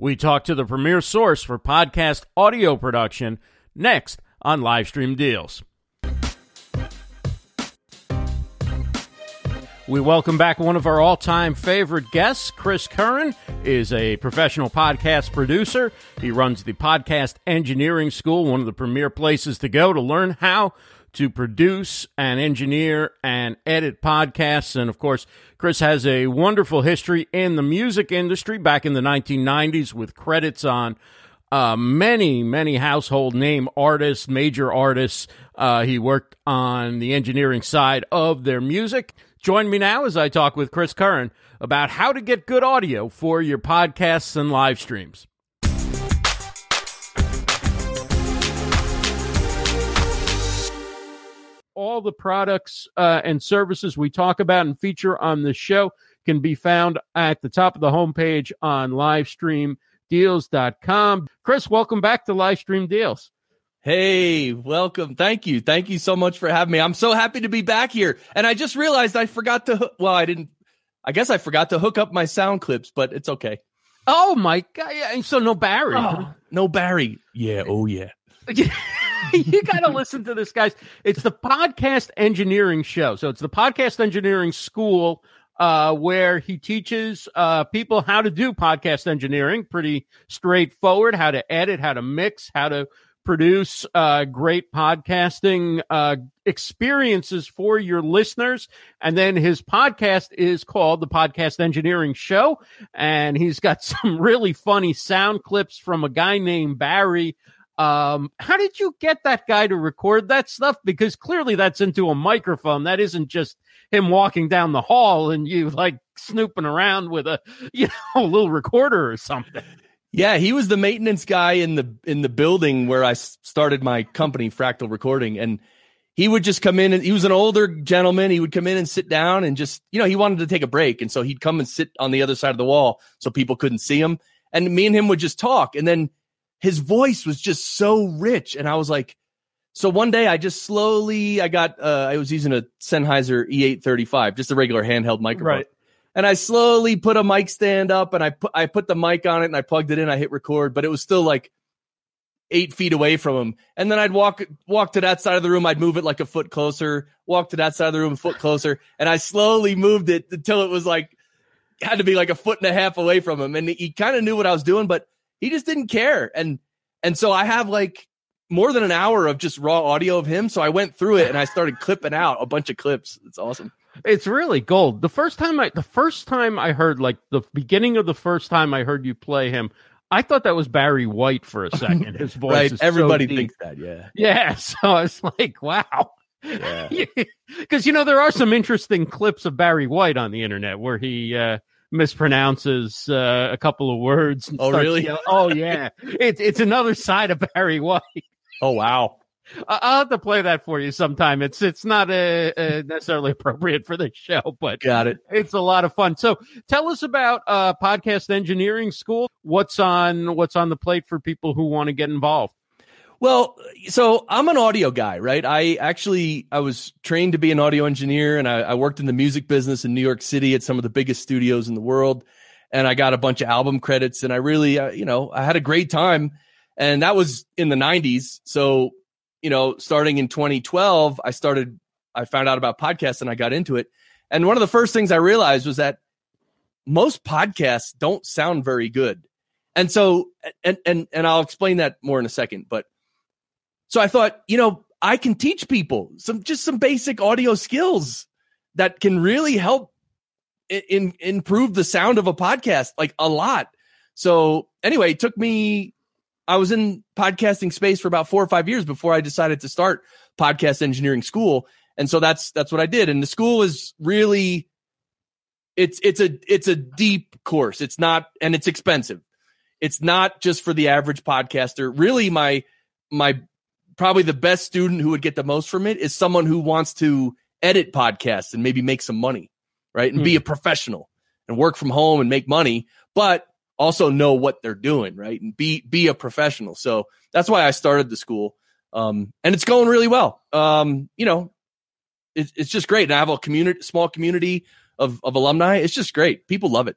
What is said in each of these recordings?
We talk to the premier source for podcast audio production next on Livestream Deals. We welcome back one of our all time favorite guests. Chris Curran is a professional podcast producer. He runs the Podcast Engineering School, one of the premier places to go to learn how to produce and engineer and edit podcasts. And of course, Chris has a wonderful history in the music industry back in the 1990s with credits on uh, many, many household name artists, major artists. Uh, he worked on the engineering side of their music. Join me now as I talk with Chris Curran about how to get good audio for your podcasts and live streams. All the products uh, and services we talk about and feature on the show can be found at the top of the homepage on livestreamdeals.com. Chris, welcome back to Livestream Deals. Hey, welcome. Thank you. Thank you so much for having me. I'm so happy to be back here. And I just realized I forgot to, well, I didn't, I guess I forgot to hook up my sound clips, but it's okay. Oh my God. Yeah, so no Barry. Oh, no Barry. Yeah. Oh, yeah. you got to listen to this, guys. It's the podcast engineering show. So it's the podcast engineering school uh, where he teaches uh, people how to do podcast engineering. Pretty straightforward how to edit, how to mix, how to produce uh, great podcasting uh, experiences for your listeners. And then his podcast is called the Podcast Engineering Show. And he's got some really funny sound clips from a guy named Barry. Um, how did you get that guy to record that stuff? Because clearly that's into a microphone. That isn't just him walking down the hall and you like snooping around with a, you know, little recorder or something. Yeah, he was the maintenance guy in the in the building where I started my company, Fractal Recording, and he would just come in and he was an older gentleman. He would come in and sit down and just, you know, he wanted to take a break, and so he'd come and sit on the other side of the wall so people couldn't see him, and me and him would just talk, and then his voice was just so rich, and I was like, so one day I just slowly I got uh, I was using a Sennheiser E835, just a regular handheld microphone. Right and I slowly put a mic stand up and I put I put the mic on it and I plugged it in. I hit record, but it was still like eight feet away from him. And then I'd walk walk to that side of the room. I'd move it like a foot closer. Walk to that side of the room a foot closer, and I slowly moved it until it was like had to be like a foot and a half away from him. And he kind of knew what I was doing, but he just didn't care. And and so I have like more than an hour of just raw audio of him. So I went through it and I started clipping out a bunch of clips. It's awesome. It's really gold. The first time I the first time I heard like the beginning of the first time I heard you play him, I thought that was Barry White for a second. His voice right. Everybody so thinks that, yeah. Yeah. So I was like, wow. Because yeah. you know there are some interesting clips of Barry White on the internet where he uh, mispronounces uh, a couple of words. Oh, really? Yelling. Oh, yeah. it's it's another side of Barry White. Oh, wow. I'll have to play that for you sometime. It's it's not a, a necessarily appropriate for the show, but got it. It's a lot of fun. So tell us about uh, podcast engineering school. What's on what's on the plate for people who want to get involved? Well, so I'm an audio guy, right? I actually I was trained to be an audio engineer, and I, I worked in the music business in New York City at some of the biggest studios in the world, and I got a bunch of album credits, and I really, uh, you know, I had a great time and that was in the 90s so you know, starting in 2012, I started, I found out about podcasts and I got into it. And one of the first things I realized was that most podcasts don't sound very good. And so, and, and, and I'll explain that more in a second. But so I thought, you know, I can teach people some, just some basic audio skills that can really help in, in improve the sound of a podcast like a lot. So anyway, it took me I was in podcasting space for about four or five years before I decided to start podcast engineering school. And so that's that's what I did. And the school is really it's it's a it's a deep course. It's not and it's expensive. It's not just for the average podcaster. Really my my probably the best student who would get the most from it is someone who wants to edit podcasts and maybe make some money, right? And mm. be hmm. a professional and work from home and make money, but also know what they're doing, right? And be be a professional. So that's why I started the school. Um, and it's going really well. Um, you know, it's it's just great. And I have a community, small community of of alumni. It's just great. People love it.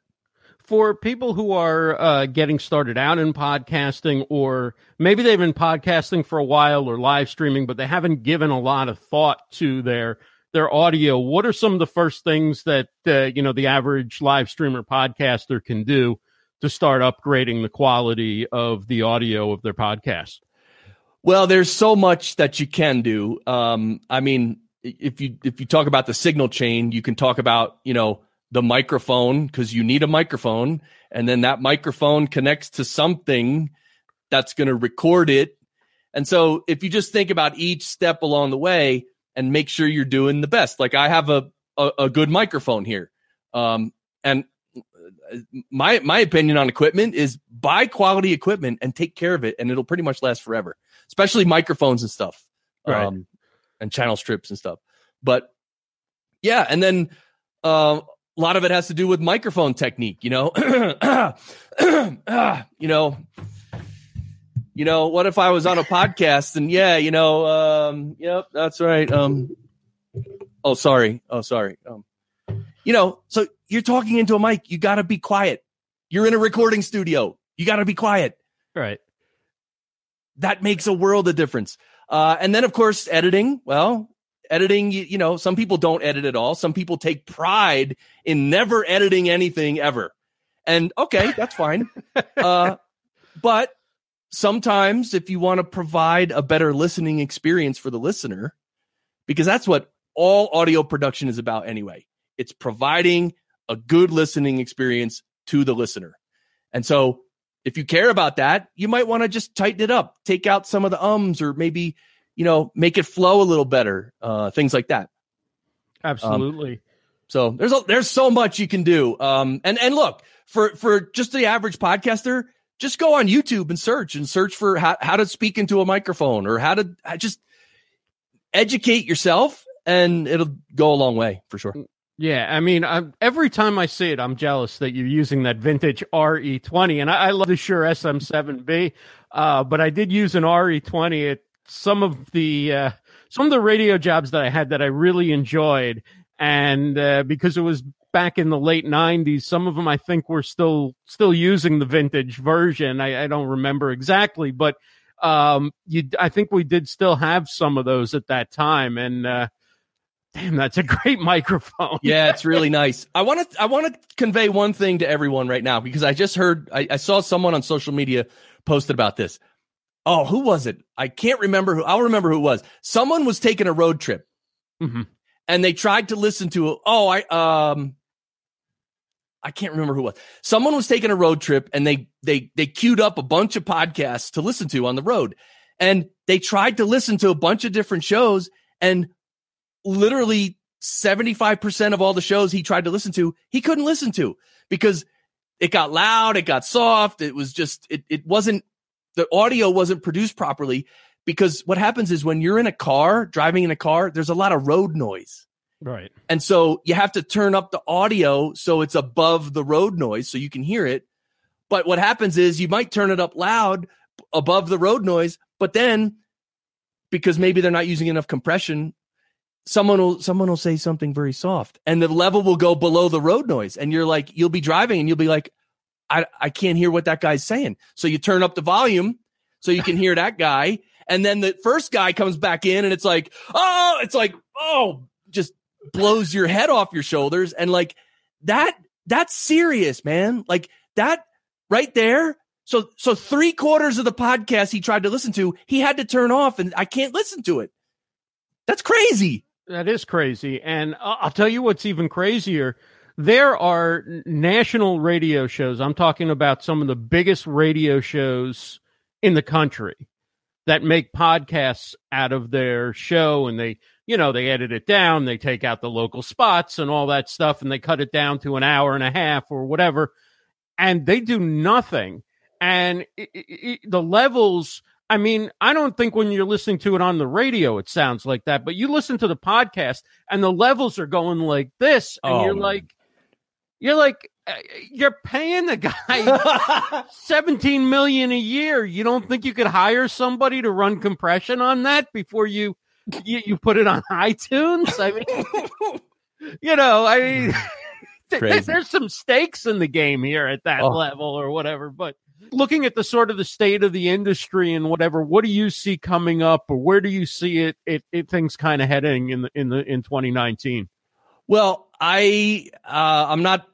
For people who are uh, getting started out in podcasting, or maybe they've been podcasting for a while or live streaming, but they haven't given a lot of thought to their their audio. What are some of the first things that uh, you know the average live streamer podcaster can do to start upgrading the quality of the audio of their podcast? Well, there's so much that you can do. Um, I mean, if you if you talk about the signal chain, you can talk about you know the microphone because you need a microphone, and then that microphone connects to something that's going to record it. And so, if you just think about each step along the way and make sure you're doing the best, like I have a a, a good microphone here, um, and my my opinion on equipment is buy quality equipment and take care of it, and it'll pretty much last forever. Especially microphones and stuff. Right. Um, and channel strips and stuff. But yeah, and then uh, a lot of it has to do with microphone technique. You know, you know, you know. What if I was on a podcast and yeah, you know, um, yep, that's right. Um, oh, sorry. Oh, sorry. Um, you know, so you're talking into a mic. You got to be quiet. You're in a recording studio. You got to be quiet. Right. That makes a world of difference. Uh, and then, of course, editing. Well, editing, you, know, some people don't edit at all. Some people take pride in never editing anything ever. And okay, that's fine. Uh, but sometimes if you want to provide a better listening experience for the listener, because that's what all audio production is about anyway, it's providing a good listening experience to the listener. And so if you care about that, you might want to just tighten it up, take out some of the ums, or maybe, you know, make it flow a little better, uh, things like that. Absolutely. Um, so there's a, there's so much you can do. Um, and and look for for just the average podcaster, just go on YouTube and search and search for how how to speak into a microphone or how to just educate yourself, and it'll go a long way for sure. Yeah, I mean, I'm, every time I see it, I'm jealous that you're using that vintage RE20, and I, I love the Shure SM7B, uh, but I did use an RE20 at some of the uh, some of the radio jobs that I had that I really enjoyed, and uh, because it was back in the late '90s, some of them I think were still still using the vintage version. I, I don't remember exactly, but um, you, I think we did still have some of those at that time, and uh, Damn, that's a great microphone. yeah, it's really nice. I want to I want to convey one thing to everyone right now because I just heard I, I, saw someone on social media posted about this. Oh, who was it? I can't remember who. I'll remember who it was. Someone was taking a road trip, mm-hmm. and they tried to listen to. Oh, I um, I can't remember who was. Someone was taking a road trip, and they they they queued up a bunch of podcasts to listen to on the road, and they tried to listen to a bunch of different shows, and literally 75% of all the shows he tried to listen to, he couldn't listen to because it got loud, it got soft, it was just it it wasn't the audio wasn't produced properly because what happens is when you're in a car, driving in a car, there's a lot of road noise. Right. And so you have to turn up the audio so it's above the road noise so you can hear it. But what happens is you might turn it up loud above the road noise, but then because maybe they're not using enough compression someone will someone will say something very soft and the level will go below the road noise and you're like you'll be driving and you'll be like I I can't hear what that guy's saying. So you turn up the volume so you can hear that guy and then the first guy comes back in and it's like oh it's like oh just blows your head off your shoulders and like that that's serious man like that right there so so three quarters of the podcast he tried to listen to he had to turn off and i can't listen to it that's crazy that is crazy. And I'll tell you what's even crazier. There are national radio shows. I'm talking about some of the biggest radio shows in the country that make podcasts out of their show and they, you know, they edit it down, they take out the local spots and all that stuff and they cut it down to an hour and a half or whatever. And they do nothing. And it, it, the levels I mean, I don't think when you're listening to it on the radio, it sounds like that, but you listen to the podcast and the levels are going like this, and oh, you're like, you're like, uh, you're paying the guy 17 million a year. You don't think you could hire somebody to run compression on that before you, you, you put it on iTunes? I mean, you know, I mean, Crazy. there's some stakes in the game here at that Oh. level or whatever. But looking at the sort of the state of the industry and whatever, what do you see coming up, or where do you see it? It, it things kind of heading in the in the in 2019. Well, I uh, I'm not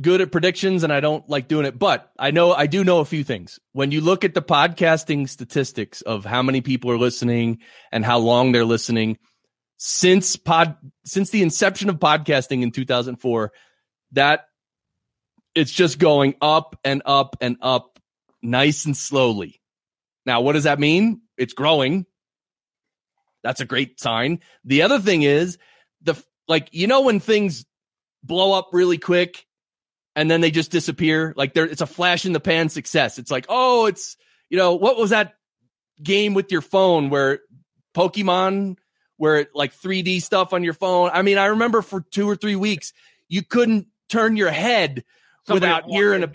good at predictions and I don't like doing it, but I know I do know a few things. When you look at the podcasting statistics of how many people are listening and how long they're listening since pod since the inception of podcasting in 2004, that it's just going up and up and up nice and slowly. Now, what does that mean? It's growing. That's a great sign. The other thing is the like you know when things blow up really quick and then they just disappear like there it's a flash in the pan success it's like oh it's you know what was that game with your phone where pokemon where it, like 3d stuff on your phone i mean i remember for two or three weeks you couldn't turn your head Somebody without hearing a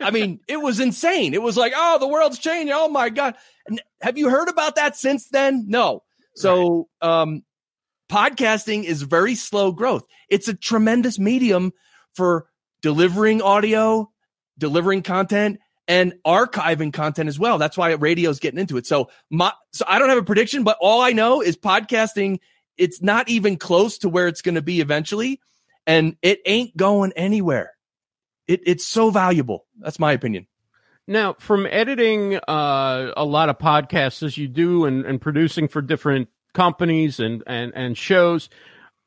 I mean, it was insane. It was like, oh, the world's changing. Oh my God. And have you heard about that since then? No. So, um, podcasting is very slow growth. It's a tremendous medium for delivering audio, delivering content, and archiving content as well. That's why radio's getting into it. So, my, so I don't have a prediction, but all I know is podcasting, it's not even close to where it's going to be eventually. And it ain't going anywhere. It, it's so valuable. That's my opinion. Now, from editing uh, a lot of podcasts as you do and, and producing for different companies and, and, and shows,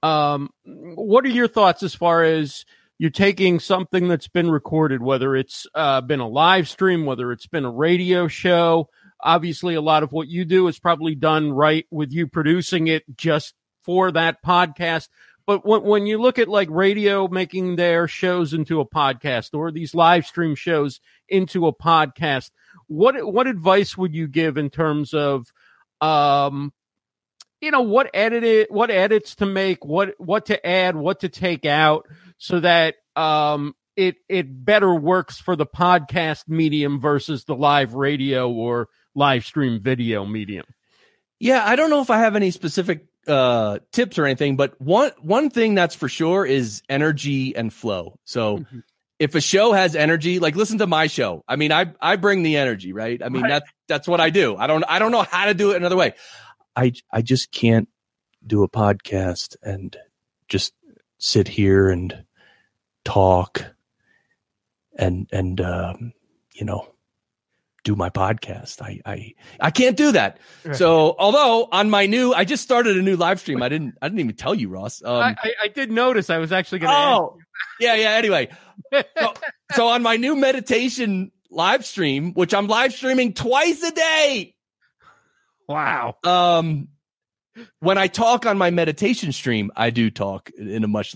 um, what are your thoughts as far as you're taking something that's been recorded, whether it's uh, been a live stream, whether it's been a radio show? Obviously, a lot of what you do is probably done right with you producing it just for that podcast. But when, when you look at like radio making their shows into a podcast or these live stream shows into a podcast, what what advice would you give in terms of um you know what edit what edits to make, what what to add, what to take out so that um it it better works for the podcast medium versus the live radio or live stream video medium. Yeah, I don't know if I have any specific uh tips or anything, but one one thing that's for sure is energy and flow. So Mhm. if a show has energy, like listen to my show. I mean, I I bring the energy, right? I mean, Right. that's that's what I do. I don't I don't know how to do it another way. I I just can't do a podcast and just sit here and talk and and um, you know do my podcast. I I I can't do that. So although on my new, I just started a new live stream. I didn't I didn't even tell you, Ross. Um, I, I, I did notice I was actually going to oh yeah yeah. Anyway, so, so on my new meditation live stream, which I'm live streaming twice a day. wow. Um, when I talk on my meditation stream, I do talk in a much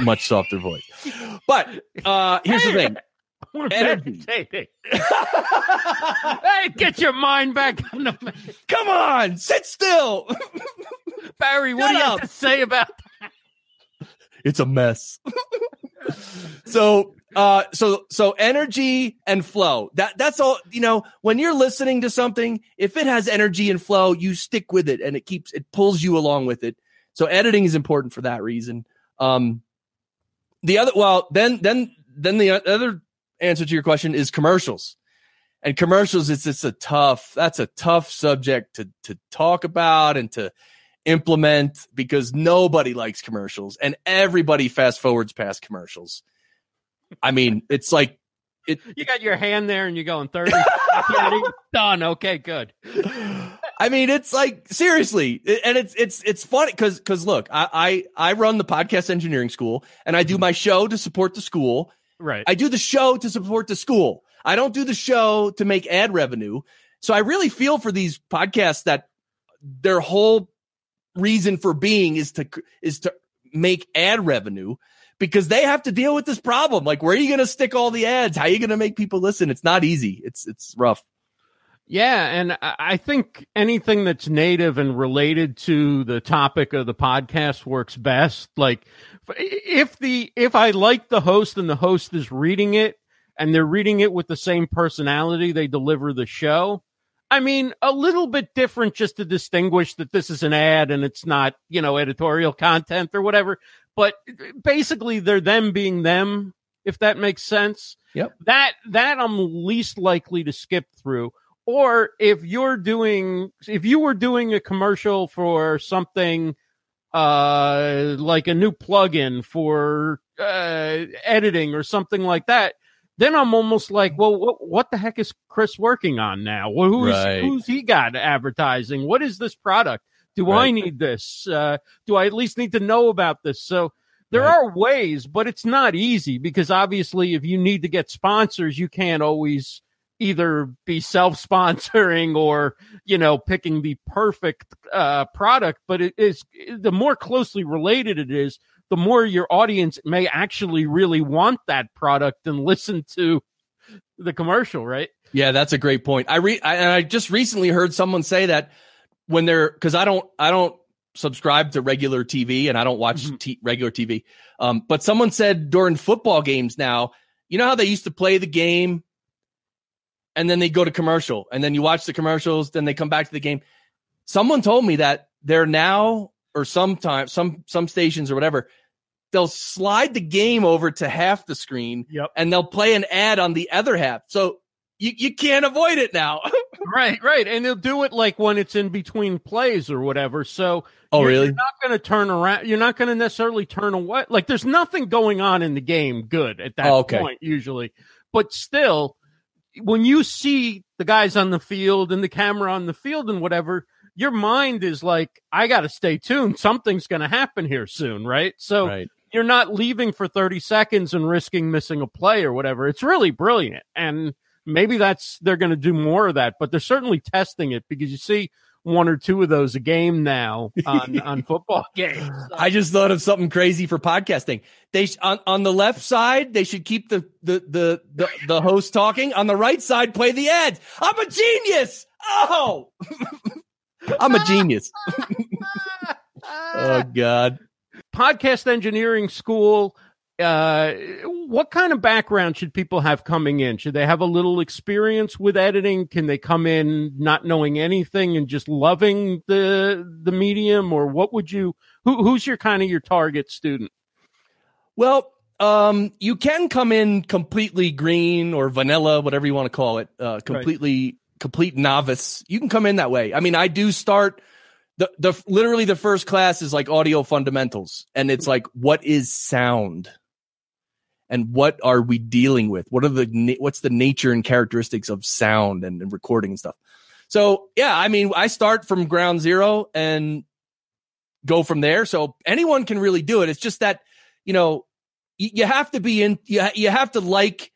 much softer voice. But uh, here's the thing. Meditating. hey, get your mind back on the Come on, sit still. Barry. What Shut do you up. have to say about that? it's a mess. so uh so so energy and flow. That that's all, you know, when you're listening to something, if it has energy and flow, you stick with it and it keeps it pulls you along with it. So editing is important for that reason. Um the other well, then then then the other answer to your question is commercials. And commercials it's it's a tough that's a tough subject to to talk about and to implement because nobody likes commercials and everybody fast forwards past commercials. I mean, it's like it, you got your hand there and you're going 30, 30, done. Okay, good. I mean, it's like seriously, and it's it's it's funny because because look, I, I I run the podcast engineering school and I do mm-hmm. my show to support the school. Right. I do the show to support the school. I don't do the show to make ad revenue. So I really feel for these podcasts that their whole reason for being is to is to make ad revenue because they have to deal with this problem. Like, where are you going to stick all the ads? How are you going to make people listen? It's not easy. It's it's rough. Yeah, and I think anything that's native and related to the topic of the podcast works best. Like if the if I like the host and the host is reading it and they're reading it with the same personality they deliver the show, I mean, a little bit different just to distinguish that this is an ad and it's not, you know, editorial content or whatever. But basically, they're them being them, if that makes sense. Yep. That that I'm least likely to skip through. Or if you're doing, if you were doing a commercial for something uh like a new plugin for uh editing or something like that then i'm almost like well what, what the heck is chris working on now? Well, who's Right. who's he got advertising? What is this product? Do i need this? Uh do i at least need to know about this? So there Right. are ways but it's not easy because obviously if you need to get sponsors you can't always either be self-sponsoring or you know picking the perfect uh product but it is the more closely related it is the more your audience may actually really want that product and listen to the commercial right Yeah, that's a great point. I re I, and I just recently heard someone say that when they're because I don't I don't subscribe to regular TV and I don't watch Mhm. t- regular TV. Um, but someone said during football games now, you know how they used to play the game and then they go to commercial and then you watch the commercials, then they come back to the game. Someone told me that they're now or sometimes some some stations or whatever, they'll slide the game over to half the screen yep and they'll play an ad on the other half. So you, you can't avoid it now. right right and they'll do it like when it's in between plays or whatever so Oh, you're, really? you're not going to turn around you're not going to necessarily turn away like there's nothing going on in the game good at that Oh, okay. point usually but still when you see the guys on the field and the camera on the field and whatever your mind is like i got to stay tuned something's going to happen here soon right so right. you're not leaving for 30 seconds and risking missing a play or whatever. It's really brilliant. And maybe that's, they're going to do more of that, but they're certainly testing it because you see one or two of those a game now on, on football games. I just thought of something crazy for podcasting. They sh- on, on the left side, they should keep the, the, the, the, the host talking. On the right side, play the ads. I'm a genius. Oh, I'm a genius. Oh God. podcast engineering school uh what kind of background should people have coming in? Should they have a little experience with editing? Can they come in not knowing anything and just loving the the medium? Or what would you who, who's your kind of your target student? Well, um, you can come in completely green or vanilla, whatever you want to call it, uh, completely complete novice. You can come in that way. I mean, I do start the the literally the first class is like audio fundamentals, and it's like what is sound, and what are we dealing with? What are the what's the nature and characteristics of sound and, and recording and stuff. So yeah, I mean, I start from ground zero and go from there. So anyone can really do it. It's just that you know you, you have to be in you, you have to like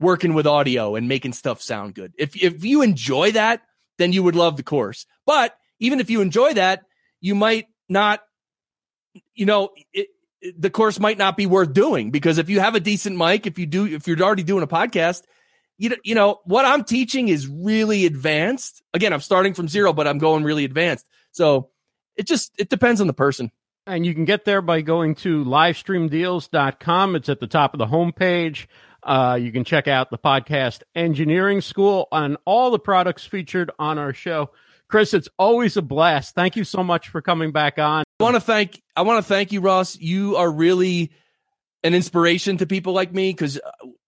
working with audio and making stuff sound good if if you enjoy that then you would love the course but even if you enjoy that you might not you know it- the course might not be worth doing because if you have a decent mic if you do if you're already doing a podcast you know, you know what i'm teaching is really advanced again i'm starting from zero but i'm going really advanced so it just it depends on the person And you can get there by going to livestreamdeals.com. It's at the top of the homepage. Uh, you can check out the podcast Engineering School on all the products featured on our show. Chris, it's always a blast. Thank you so much for coming back on. I want to thank I want to thank you, Ross. You are really an inspiration to people like me because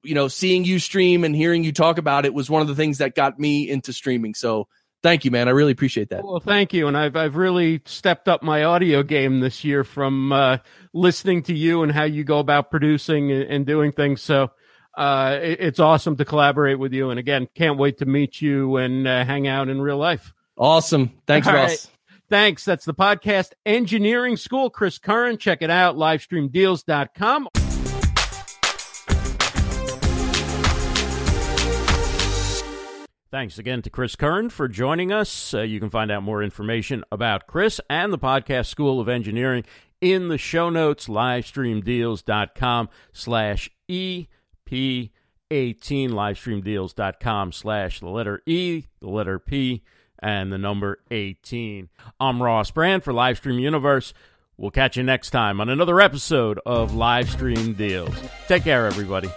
you know seeing you stream and hearing you talk about it was one of the things that got me into streaming. So thank you, man. I really appreciate that. Well, thank you. And I've, I've really stepped up my audio game this year from uh, listening to you and how you go about producing and, and doing things. So uh, it, it's awesome to collaborate with you. And again, can't wait to meet you and uh, hang out in real life. Awesome. Thanks, All Ross. right. Thanks. That's the podcast Engineering School. Chris Curran. Check it out. Livestreamdeals.com. Thanks again to Chris Curran for joining us. Uh, you can find out more information about Chris and the Podcast School of Engineering in the show notes, livestreamdeals.com slash EP18, livestreamdeals.com slash the letter E, the letter P, and the number 18. I'm Ross Brand for Livestream Universe. We'll catch you next time on another episode of Livestream Deals. Take care, everybody.